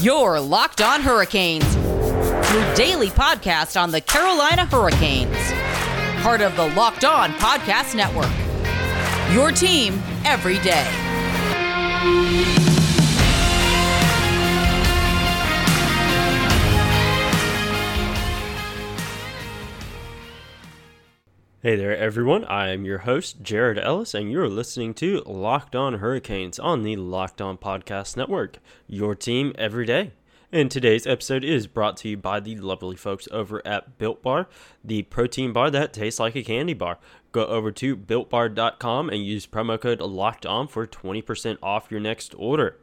Your Locked On Hurricanes, your daily podcast on the Carolina Hurricanes. Part of the Locked On Podcast Network. Your team every day. Hey there, everyone. I am your host, Jared Ellis, and you're listening to Locked On Hurricanes on the Locked On Podcast Network, your team every day. And today's episode is brought to you by the lovely folks over at Built Bar, the protein bar that tastes like a candy bar. Go over to builtbar.com and use promo code Locked On for 20% off your next order.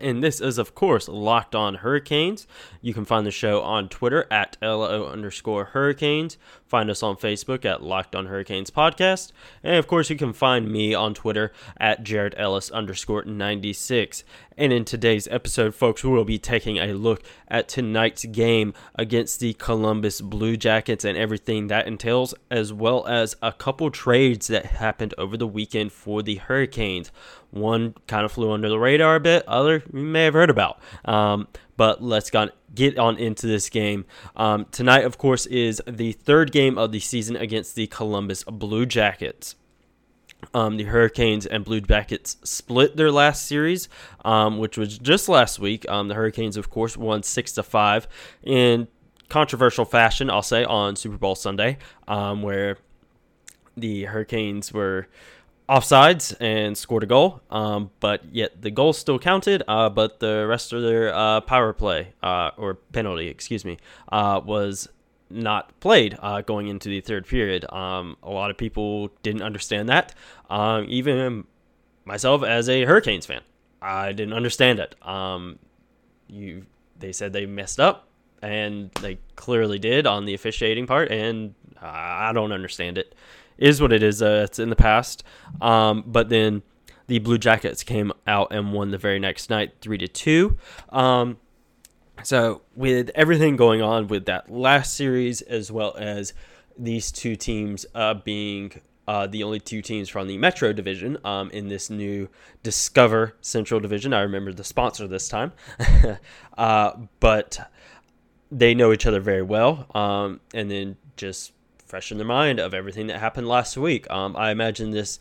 And this is, of course, Locked On Hurricanes. You can find the show on Twitter at LO underscore Hurricanes. Find us on Facebook at Locked On Hurricanes Podcast. And of course, you can find me on Twitter at Jared Ellis underscore 96. And in today's episode, folks, we will be taking a look at tonight's game against the Columbus Blue Jackets and everything that entails, as well as a couple trades that happened over the weekend for the Hurricanes. One kind of flew under the radar a bit, other you may have heard about. Um, but let's get on into this game. Um, tonight, of course, is the third game of the season against the Columbus Blue Jackets. Um, the Hurricanes and Blue Jackets split their last series, um, which was just last week. Um, the Hurricanes, of course, won six to five in controversial fashion. I'll say on Super Bowl Sunday, um, where the Hurricanes were offsides and scored a goal, um, but yet the goal still counted. Uh, but the rest of their uh, power play uh, or penalty, excuse me, uh, was not played uh, going into the third period. Um, a lot of people didn't understand that. Um, even myself, as a Hurricanes fan, I didn't understand it. Um, you, they said they messed up, and they clearly did on the officiating part, and I don't understand it. Is what it is. Uh, it's in the past, um, but then the Blue Jackets came out and won the very next night, three to two. Um, so, with everything going on with that last series, as well as these two teams uh, being uh, the only two teams from the Metro division um, in this new Discover Central division, I remember the sponsor this time, uh, but they know each other very well. Um, and then just fresh in their mind of everything that happened last week. Um, I imagine this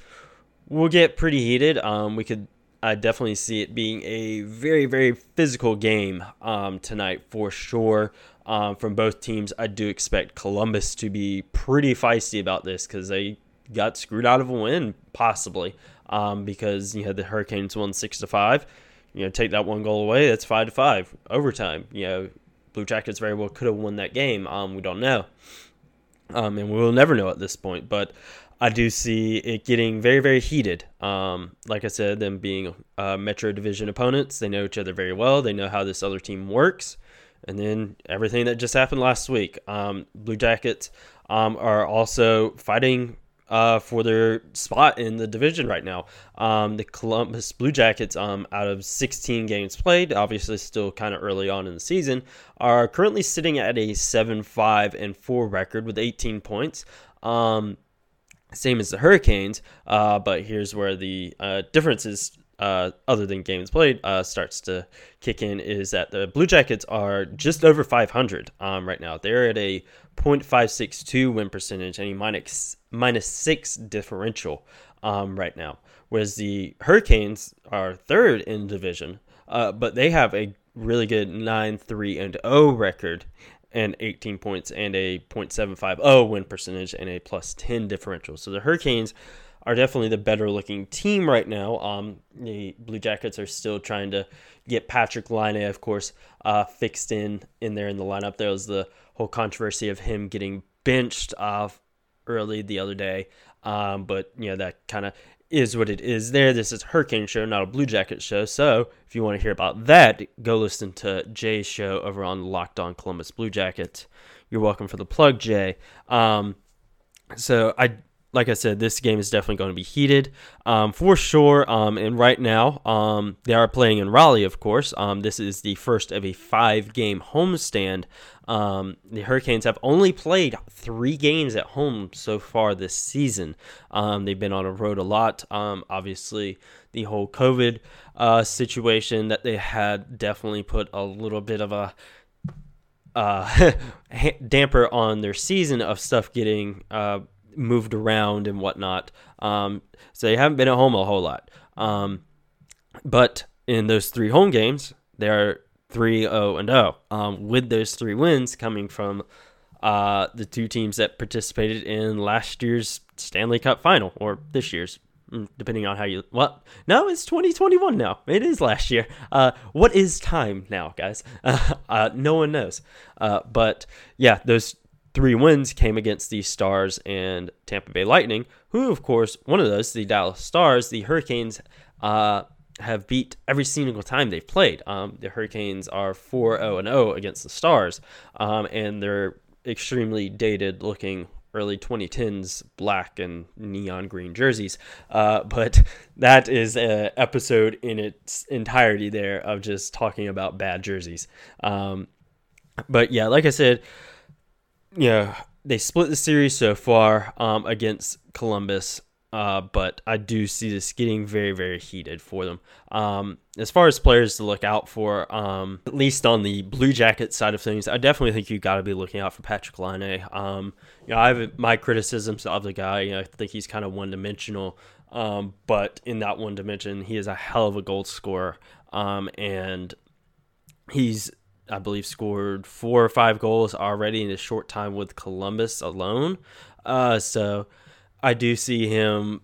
will get pretty heated. Um, we could I definitely see it being a very, very physical game um, tonight for sure. Um, from both teams, I do expect Columbus to be pretty feisty about this because they got screwed out of a win, possibly. Um, because you know the Hurricanes won six to five. You know, take that one goal away, that's five to five overtime. You know, Blue Jackets very well could have won that game. Um, we don't know, um, and we will never know at this point. But I do see it getting very, very heated. Um, like I said, them being uh, Metro Division opponents, they know each other very well. They know how this other team works. And then everything that just happened last week. Um, Blue Jackets um, are also fighting uh, for their spot in the division right now. Um, the Columbus Blue Jackets, um, out of 16 games played, obviously still kind of early on in the season, are currently sitting at a 7 5 and 4 record with 18 points. Um, same as the Hurricanes, uh, but here's where the uh, differences, uh, other than games played, uh, starts to kick in. Is that the Blue Jackets are just over 500 um, right now. They're at a .562 win percentage and a minus minus six differential um, right now, whereas the Hurricanes are third in division, uh, but they have a really good 9 3 and 0 record and 18 points and a .750 win percentage and a plus 10 differential. So the Hurricanes are definitely the better looking team right now. Um, the Blue Jackets are still trying to get Patrik Laine, of course, uh, fixed in in there in the lineup. There was the whole controversy of him getting benched off early the other day. Um, but you know that kind of is what it is there. This is Hurricane Show, not a Blue Jacket show. So if you want to hear about that, go listen to Jay's show over on Locked On Columbus Blue Jackets. You're welcome for the plug, Jay. Um, so I like I said, this game is definitely going to be heated um, for sure. Um, and right now, um, they are playing in Raleigh, of course. Um, this is the first of a five game homestand. Um, the Hurricanes have only played three games at home so far this season. Um, they've been on a road a lot. obviously, the whole COVID uh, situation that they had definitely put a little bit of a uh, damper on their season of stuff getting uh, moved around and whatnot. Um, so they haven't been at home a whole lot. Um, but in those three home games, they're 3 0 and 0, um, with those three wins coming from uh, the two teams that participated in last year's Stanley Cup final or this year's mm, depending on how you well no it's 2021 now it is last year uh, what is time now guys uh, no one knows uh, but yeah those three wins came against the stars and tampa bay lightning who of course one of those the dallas stars the hurricanes uh, have beat every single time they've played um, the hurricanes are 4-0 0 against the stars um, and they're extremely dated looking early 2010s black and neon green jerseys. Uh, but that is an episode in its entirety there of just talking about bad jerseys. Um, but yeah, like I said, yeah, they split the series so far um, against Columbus. Uh, but I do see this getting very, very heated for them. Um, as far as players to look out for, um, at least on the Blue Jacket side of things, I definitely think you got to be looking out for Patrik Laine. Um, you know, I have my criticisms of the guy. You know, I think he's kind of one dimensional, um, but in that one dimension, he is a hell of a goal scorer, um, and he's I believe scored four or five goals already in a short time with Columbus alone. Uh, so I do see him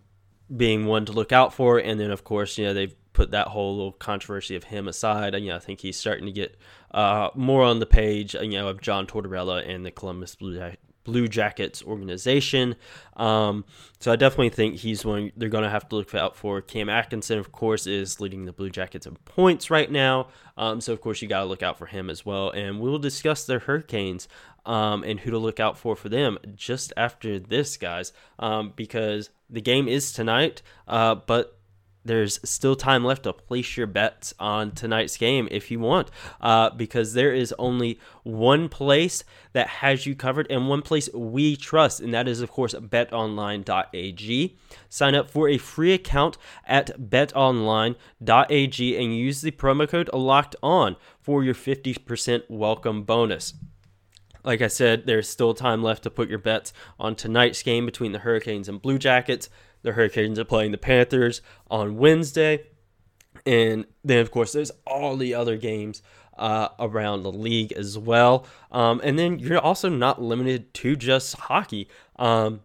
being one to look out for. And then, of course, you know, they've put that whole little controversy of him aside. And, you know, I think he's starting to get uh, more on the page, you know, of John Tortorella and the Columbus Blue, Blue Jackets organization. Um, so I definitely think he's one they're going to have to look out for. Cam Atkinson, of course, is leading the Blue Jackets in points right now. Um, so, of course, you got to look out for him as well. And we'll discuss their Hurricanes um, and who to look out for for them just after this, guys, um, because the game is tonight, uh, but there's still time left to place your bets on tonight's game if you want, uh, because there is only one place that has you covered and one place we trust, and that is, of course, betonline.ag. Sign up for a free account at betonline.ag and use the promo code locked on for your 50% welcome bonus. Like I said, there's still time left to put your bets on tonight's game between the Hurricanes and Blue Jackets. The Hurricanes are playing the Panthers on Wednesday. And then, of course, there's all the other games uh, around the league as well. Um, and then you're also not limited to just hockey. Um,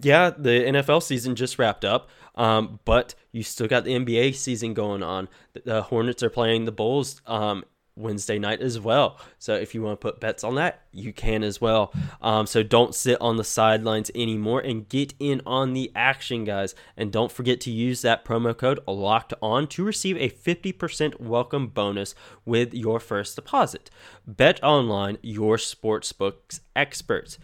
yeah, the NFL season just wrapped up, um, but you still got the NBA season going on. The Hornets are playing the Bulls um, Wednesday night as well. So if you want to put bets on that, you can as well. Um, so don't sit on the sidelines anymore and get in on the action, guys. And don't forget to use that promo code locked on to receive a 50% welcome bonus with your first deposit. Bet online, your sportsbooks experts.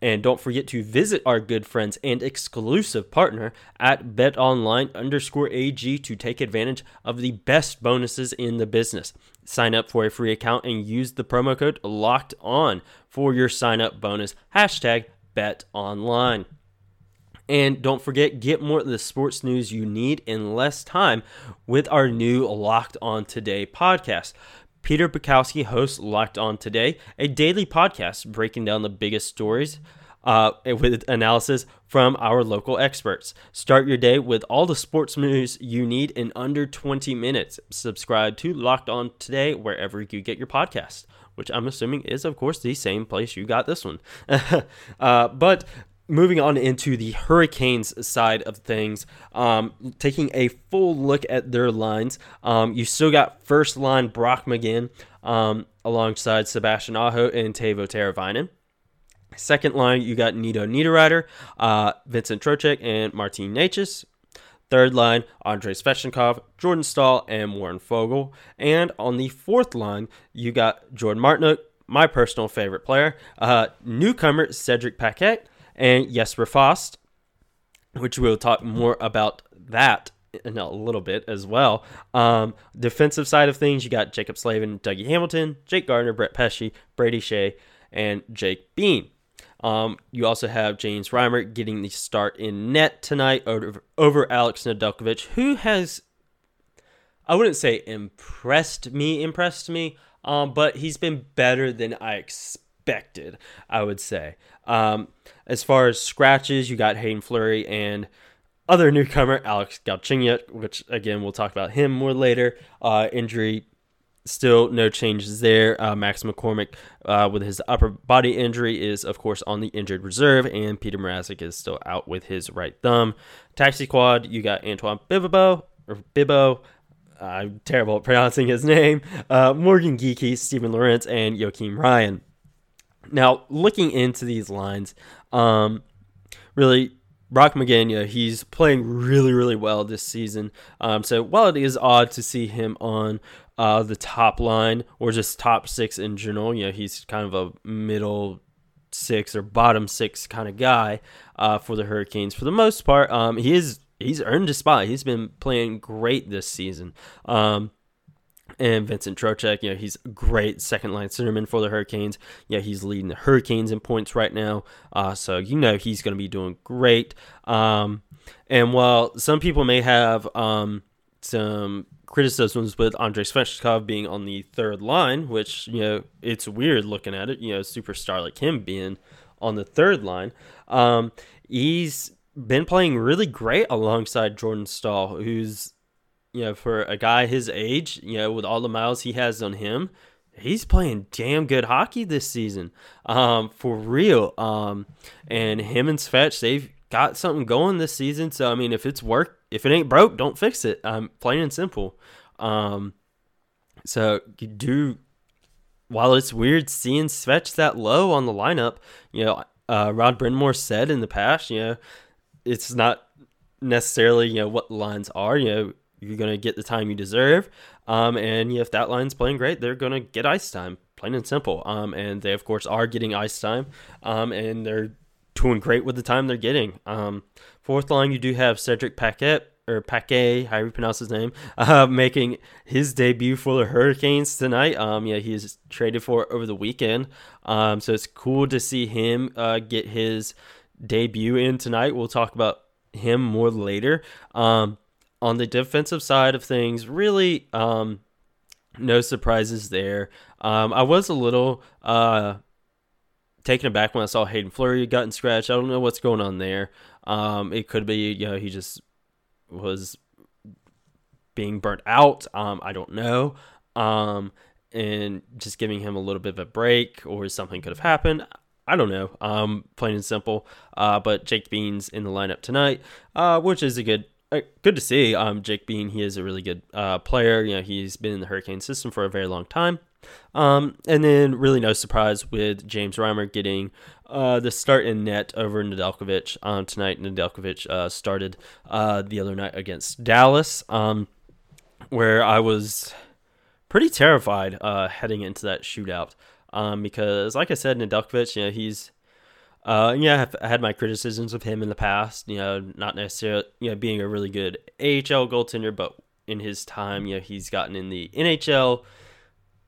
And don't forget to visit our good friends and exclusive partner at betonline underscore AG to take advantage of the best bonuses in the business. Sign up for a free account and use the promo code locked on for your sign up bonus. Hashtag bet online. And don't forget, get more of the sports news you need in less time with our new Locked On Today podcast. Peter Bukowski hosts Locked On Today, a daily podcast breaking down the biggest stories uh, with analysis from our local experts. Start your day with all the sports news you need in under 20 minutes. Subscribe to Locked On Today wherever you get your podcast, which I'm assuming is, of course, the same place you got this one. uh, but moving on into the Hurricanes side of things, um, taking a full look at their lines, um, you still got first line Brock McGinn um, alongside Sebastian Aho and Teuvo Teravainen. Second line, you got Nino Niederreiter, uh, Vincent Trocheck, and Martin Necas. Third line, Andrei Svechnikov, Jordan Staal, and Warren Foegele. And on the fourth line, you got Jordan Martinook, my personal favorite player, uh, newcomer Cedric Paquette, and Jesper Fast, which we'll talk more about that in a little bit as well. Um, defensive side of things, you got Jaccob Slavin, Dougie Hamilton, Jake Gardiner, Brett Pesce, Brady Skjei, and Jake Bean. Um, you also have James Reimer getting the start in net tonight over, over Alex Nedeljkovic, who has, I wouldn't say impressed me, impressed me, um, but he's been better than I expected, I would say. Um, as far as scratches, you got Hayden Fleury and other newcomer Alex Galchenyuk, which again we'll talk about him more later. Uh, injury, still no changes there. Uh, Max McCormick uh, with his upper body injury is of course on the injured reserve, and Peter Mrazek is still out with his right thumb. Taxi Squad, you got Antoine Bibbo or Bibo. I'm terrible at pronouncing his name. Uh, Morgan Geekie, Stephen Lawrence, and Joakim Ryan. Now, looking into these lines, um, really Brock McGinn, he's playing really, really well this season. Um, so while it is odd to see him on uh, the top line or just top six in general, you know, he's kind of a middle six or bottom six kind of guy uh, for the Hurricanes for the most part. Um, he is he's earned a spot. He's been playing great this season. Um, and Vincent Trocheck, you know, he's great second line centerman for the Hurricanes. Yeah, he's leading the Hurricanes in points right now. Uh, so you know he's going to be doing great. Um, and while some people may have um, some criticisms with Andrei Svechnikov being on the third line, which you know it's weird looking at it. You know, superstar like him being on the third line. Um, he's been playing really great alongside Jordan Staal, who's you know, for a guy his age, you know, with all the miles he has on him, he's playing damn good hockey this season. Um, for real. Um, and him and Svetch, they've got something going this season. So I mean, if it's work, if it ain't broke, don't fix it. Um, plain and simple. Um, so you do. While it's weird seeing Svetch that low on the lineup, you know, uh, Rod Brind'Amour said in the past, you know, it's not necessarily you know what lines are. You know, you're to get the time you deserve. Um, and if that line's playing great, they're to get ice time, plain and simple. Um, and they, of course, are getting ice time. Um, and they're doing great with the time they're getting. Um, fourth line, you do have Cedric Paquette. Or Paquet, how you pronounce his name, uh, making his debut for the Hurricanes tonight. Um, yeah, he's traded for over the weekend. Um, so it's cool to see him uh, get his debut in tonight. We'll talk about him more later. Um, on the defensive side of things, really um, no surprises there. Um, I was a little uh, taken aback when I saw Hayden Fleury gotten scratched. I don't know what's going on there. Um, it could be, you know, he just was being burnt out. Um, I don't know. Um, and just giving him a little bit of a break or something could have happened. I don't know. Um, plain and simple. Uh, but Jake Bean's in the lineup tonight, uh, which is a good uh, good to see. Um, Jake Bean, he is a really good uh, player. You know, he's been in the Hurricane system for a very long time. Um, and then really no surprise with James Reimer getting uh, the start in net over Nedeljkovic um, tonight. Nedeljkovic uh, started uh, the other night against Dallas, um, where I was pretty terrified uh, heading into that shootout um, because, like I said, Nedeljkovic, you know, he's uh, yeah, I've had my criticisms of him in the past. You know, not necessarily you know being a really good AHL goaltender, but in his time, you know, he's gotten in the NHL.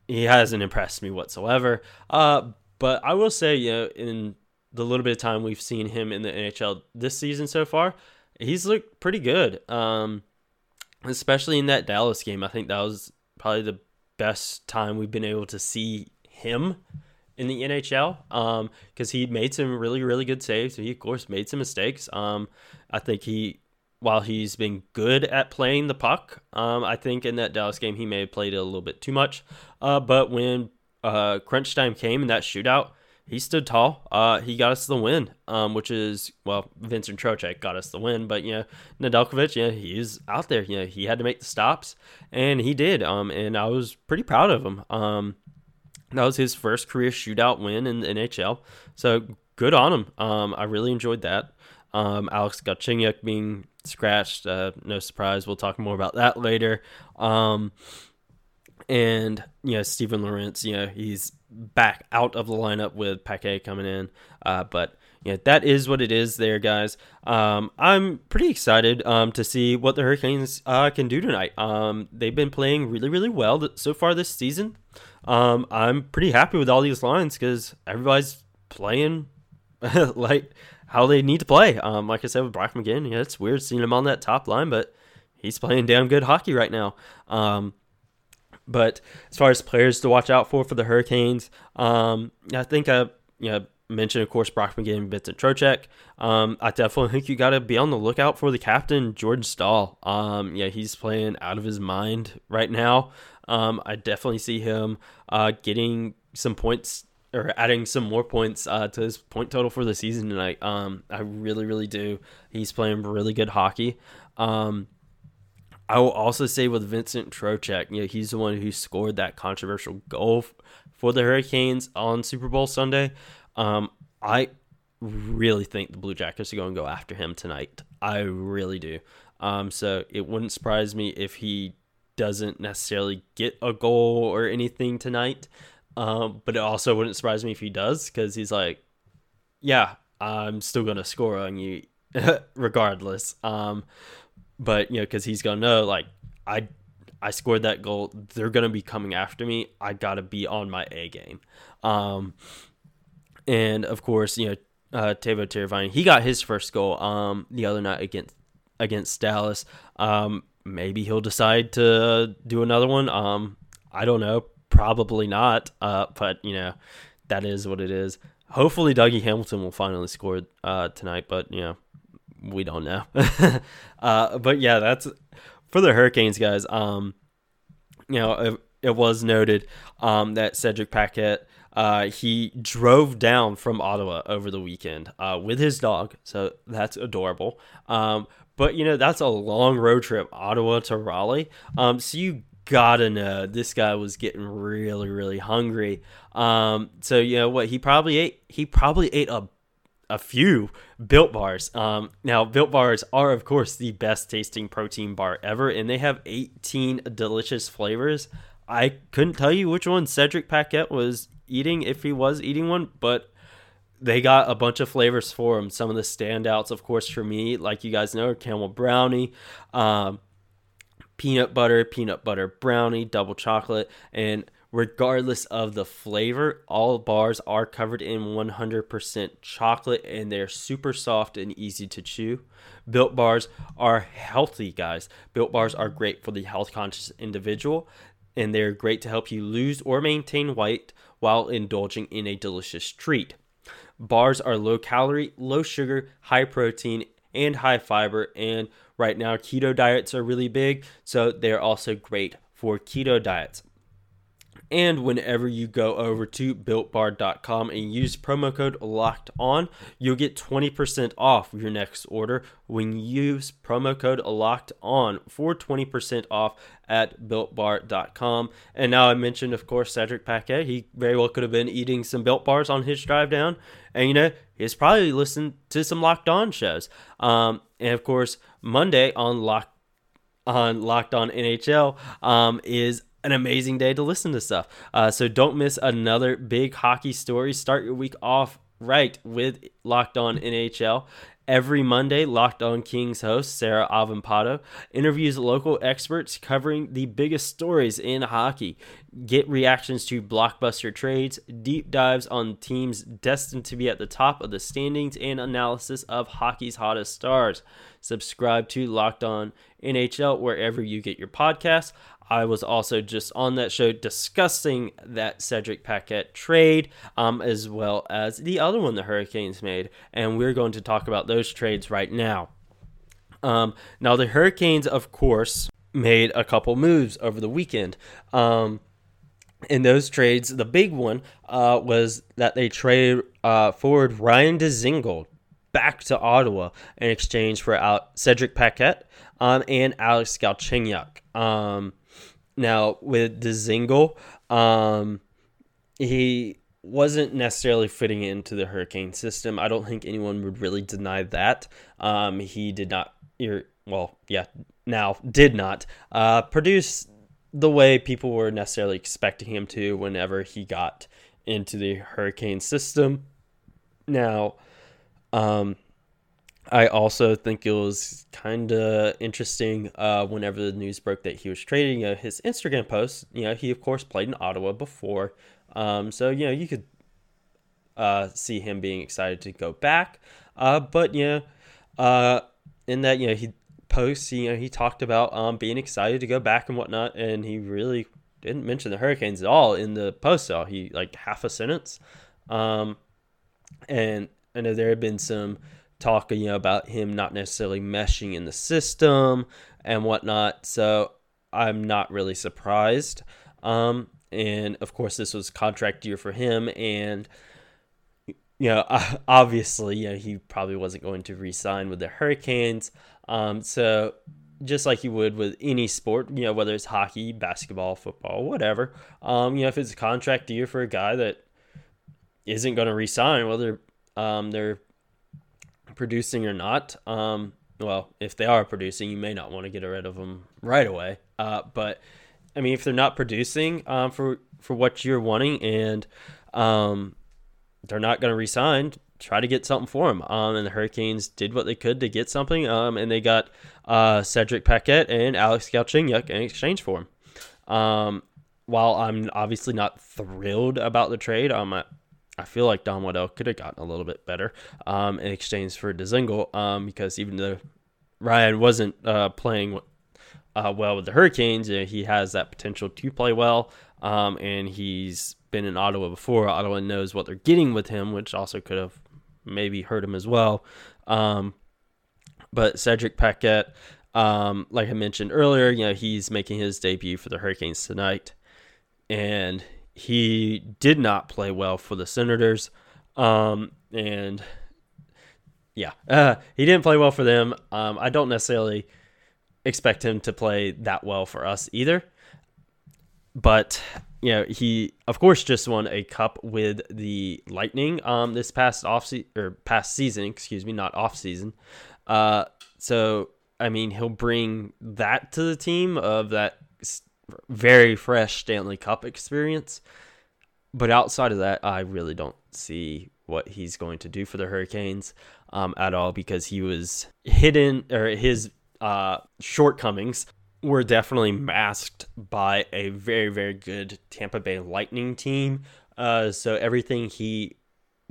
He hasn't impressed me whatsoever. Uh, but I will say, you know, in the little bit of time we've seen him in the NHL this season so far, he's looked pretty good. Um, especially in that Dallas game, I think that was probably the best time we've been able to see him in the NHL because um, he made some really, really good saves. He, of course, made some mistakes. Um, I think he, while he's been good at playing the puck, um, I think in that Dallas game he may have played it a little bit too much. Uh, but when uh, crunch time came in that shootout, he stood tall. Uh, he got us the win, um, which is well, Vincent Trocheck got us the win, but you know, Nedeljkovic, yeah, he's out there. You know, he had to make the stops, and he did. Um, and I was pretty proud of him. Um, that was his first career shootout win in the NHL. So good on him. Um, I really enjoyed that. Um, Alex Galchenyuk being scratched, uh, no surprise. We'll talk more about that later. Um, and you know, Stephen Lawrence, you know, he's back out of the lineup with Paquet coming in. Uh, but yeah, that is what it is there, guys. Um, I'm pretty excited um, to see what the Hurricanes uh, can do tonight. Um, they've been playing really, really well so far this season. Um, I'm pretty happy with all these lines because everybody's playing like how they need to play. Um, like I said with Brock McGinn, yeah, it's weird seeing him on that top line, but he's playing damn good hockey right now. Um, but as far as players to watch out for for the Hurricanes, um, I think I you know, mentioned, of course, Brock McGinn, Vincent Trocheck. Um, I definitely think you got to be on the lookout for the captain, Jordan Staal. Um, yeah, he's playing out of his mind right now. Um, I definitely see him uh, getting some points or adding some more points uh, to his point total for the season tonight. Um, I really, really do. He's playing really good hockey. Um, I will also say with Vincent Trocheck, you know, he's the one who scored that controversial goal for the Hurricanes on Super Bowl Sunday. Um, I really think the Blue Jackets are going to go after him tonight. I really do. Um, so it wouldn't surprise me if he doesn't necessarily get a goal or anything tonight. Um, but it also wouldn't surprise me if he does because he's like, yeah, I'm still to score on you regardless. Um, but you know, because he's gonna know, like I, I scored that goal. They're gonna be coming after me. I gotta be on my A game. Um, and of course, you know, uh, Teravainen, he got his first goal um the other night against against Dallas. Um, maybe he'll decide to do another one. Um, I don't know. Probably not. Uh, but you know, that is what it is. Hopefully, Dougie Hamilton will finally score uh, tonight. But you know, we don't know. uh, but yeah, that's for the Hurricanes, guys. Um, you know, it, it was noted um, that Cedric Paquette uh, he drove down from Ottawa over the weekend uh, with his dog, so that's adorable. Um, but you know, that's a long road trip, Ottawa to Raleigh. Um, so you gotta know this guy was getting really, really hungry. Um, so you know what? He probably ate. He probably ate a a few built bars. Um, now, built bars are, of course, the best tasting protein bar ever, and they have 18 delicious flavors. I couldn't tell you which one Cedric Paquette was eating, if he was eating one, but they got a bunch of flavors for him. Some of the standouts, of course, for me, like you guys know, are caramel brownie, um, peanut butter, peanut butter brownie, double chocolate, and regardless of the flavor, all bars are covered in 100% chocolate and they're super soft and easy to chew. Built bars are healthy, guys. Built bars are great for the health conscious individual and they're great to help you lose or maintain weight while indulging in a delicious treat. Bars are low calorie, low sugar, high protein, and high fiber. And right now, keto diets are really big, so they're also great for keto diets. And whenever you go over to builtbar.com and use promo code locked on, you'll get 20% off your next order when you use promo code locked on for 20% off at builtbar.com. And now I mentioned, of course, Cedric Paquette. He very well could have been eating some built bars on his drive down. And, you know, he's probably listened to some locked on shows. Um, and of course, Monday on Locked on Locked On NHL um, is an amazing day to listen to stuff. Uh, so don't miss another big hockey story. Start your week off right with Locked On NHL. Every Monday, Locked On Kings host Sarah Avampato interviews local experts covering the biggest stories in hockey. Get reactions to blockbuster trades, deep dives on teams destined to be at the top of the standings, and analysis of hockey's hottest stars. Subscribe to Locked On NHL wherever you get your podcasts. I was also just on that show discussing that Cedric Paquette trade, um, as well as the other one the Hurricanes made, and we're going to talk about those trades right now. Um, now, the Hurricanes, of course, made a couple moves over the weekend. Um, in those trades, the big one uh, was that they traded uh, forward Ryan Dzingel back to Ottawa in exchange for Cedric Paquette um, and Alex Galchenyuk. Um, now with Dzingel, um, he wasn't necessarily fitting into the Hurricane system. I don't think anyone would really deny that. Um, he did not, well, yeah, now did not uh, produce the way people were necessarily expecting him to whenever he got into the Hurricane system. Now, um, I also think it was kind of interesting uh, whenever the news broke that he was trading know, his Instagram post. You know, he of course played in Ottawa before, um, so you know you could uh, see him being excited to go back. Uh, but you know, uh, in that you know he posts, you know, he talked about um, being excited to go back and whatnot, and he really didn't mention the Hurricanes at all in the post. So he like half a sentence, um, and I know there had been some talk, you know, about him not necessarily meshing in the system and whatnot. So I'm not really surprised. Um, and of course, this was contract year for him, and you know, obviously, you know, he probably wasn't going to re-sign with the Hurricanes. Um, so just like you would with any sport, you know, whether it's hockey, basketball, football, whatever. Um, you know, if it's a contract year for a guy that isn't going to resign, whether um, they're producing or not. Um, well, if they are producing, you may not want to get rid of them right away. Uh, but I mean, if they're not producing um, for for what you're wanting and um, they're not going to resign, try to get something for them. Um, and the Hurricanes did what they could to get something. Um, and they got uh, Cedric Paquette and Alex Galchenyuk in exchange for him. Um, while I'm obviously not thrilled about the trade, um, I, I feel like Don Waddell could have gotten a little bit better um, in exchange for Dzingel um, because even though Ryan wasn't uh, playing uh, well with the Hurricanes, you know, he has that potential to play well, um, and he's been in Ottawa before. Ottawa knows what they're getting with him, which also could have maybe hurt him as well. Um, but Cedric Paquette, um, like I mentioned earlier, you know, he's making his debut for the Hurricanes tonight, and he did not play well for the Senators. Um, and yeah, uh, he didn't play well for them. Um, I don't necessarily expect him to play that well for us either. But you know, he of course just won a cup with the Lightning um this past off or past season, excuse me, not off season. Uh, so I mean, he'll bring that to the team of that very fresh Stanley Cup experience. But outside of that, I really don't see what he's going to do for the Hurricanes um, at all because he was hidden or his uh, shortcomings were definitely masked by a very, very good Tampa Bay Lightning team. Uh, so everything he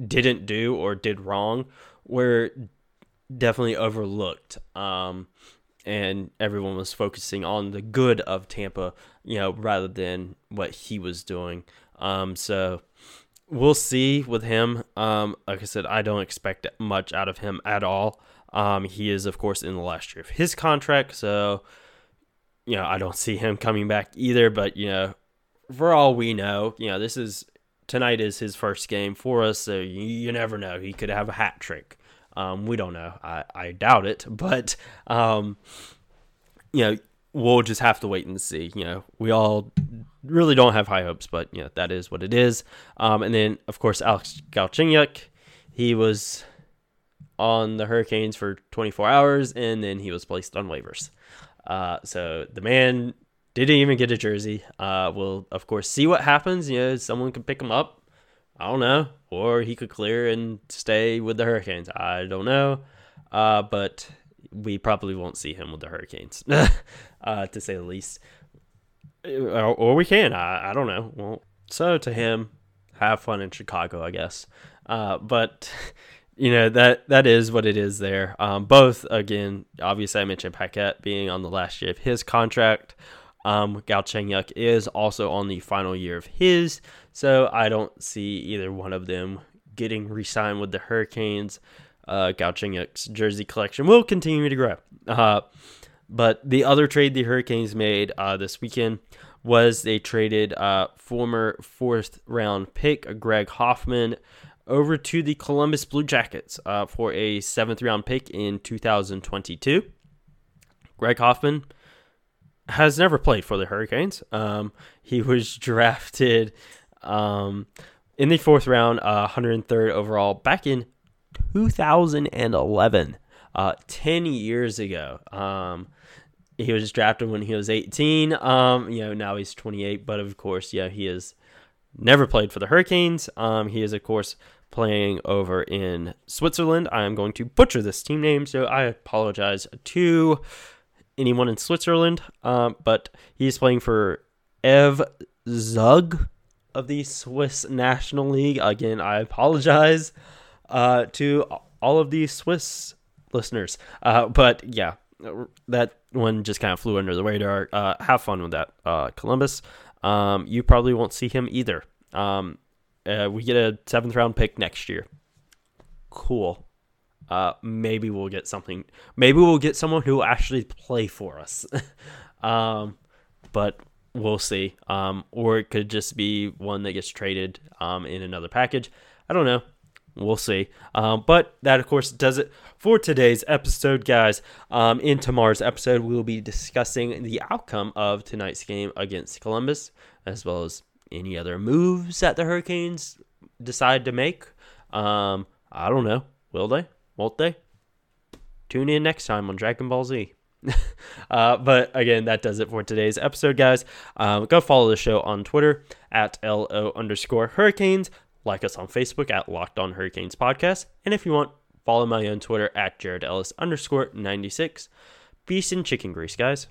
didn't do or did wrong were definitely overlooked. Um, and everyone was focusing on the good of Tampa, you know, rather than what he was doing. Um, so we'll see with him. Um, like I said, I don't expect much out of him at all. Um, he is, of course, in the last year of his contract, so you know I don't see him coming back either. But you know, for all we know, you know this is tonight is his first game for us, so you, you never know. He could have a hat trick. Um, we don't know. I, I doubt it, but um, you know, we'll just have to wait and see. You know, we all really don't have high hopes, but you know that is what it is. Um, and then of course Alex Galchenyuk, he was on the Hurricanes for 24 hours, and then he was placed on waivers. Uh, so the man didn't even get a jersey. Uh, we'll of course see what happens. You know, someone could pick him up. I don't know, or he could clear and stay with the Hurricanes. I don't know, uh, but we probably won't see him with the Hurricanes, uh, to say the least. Or, or we can. I, I don't know. Well, so to him, have fun in Chicago, I guess. Uh, but you know that that is what it is there. Um, both again, obviously, I mentioned Paquette being on the last year of his contract. Um, Galchenyuk is also on the final year of his, so I don't see either one of them getting re-signed with the Hurricanes. Uh, jersey collection will continue to grow. Uh, but the other trade the Hurricanes made uh, this weekend was they traded uh, former fourth round pick Greg Hofmann over to the Columbus Blue Jackets uh, for a seventh round pick in 2022. Greg Hofmann has never played for the Hurricanes. Um, he was drafted um, in the fourth round, uh, 103rd overall, back in 2011, uh, 10 years ago. Um, he was drafted when he was 18. Um, you know, now he's 28, but of course, yeah, he has never played for the Hurricanes. Um, he is, of course, playing over in Switzerland. I am going to butcher this team name, so I apologize to anyone in Switzerland. Um, but he's playing for EV Zug of the Swiss National League. Again, I apologize uh, to all of the Swiss listeners. Uh, but yeah, that one just kind of flew under the radar. Uh, have fun with that, uh, Columbus. Um, you probably won't see him either. Um, uh, we get a seventh round pick next year. Cool. Uh, maybe we'll get something. Maybe we'll get someone who will actually play for us. um, but we'll see. Um, or it could just be one that gets traded um, in another package. I don't know. We'll see. Um, but that, of course, does it for today's episode, guys. Um, in tomorrow's episode, we will be discussing the outcome of tonight's game against Columbus, as well as any other moves that the Hurricanes decide to make. Um, I don't know. Will they? Won't they? Tune in next time on Dragon Ball Z. uh, but again, that does it for today's episode, guys. Um, go follow the show on Twitter at LO underscore hurricanes. Like us on Facebook at Locked On Hurricanes Podcast. And if you want, follow my own Twitter at Jared Ellis underscore 96. Peace and chicken grease, guys.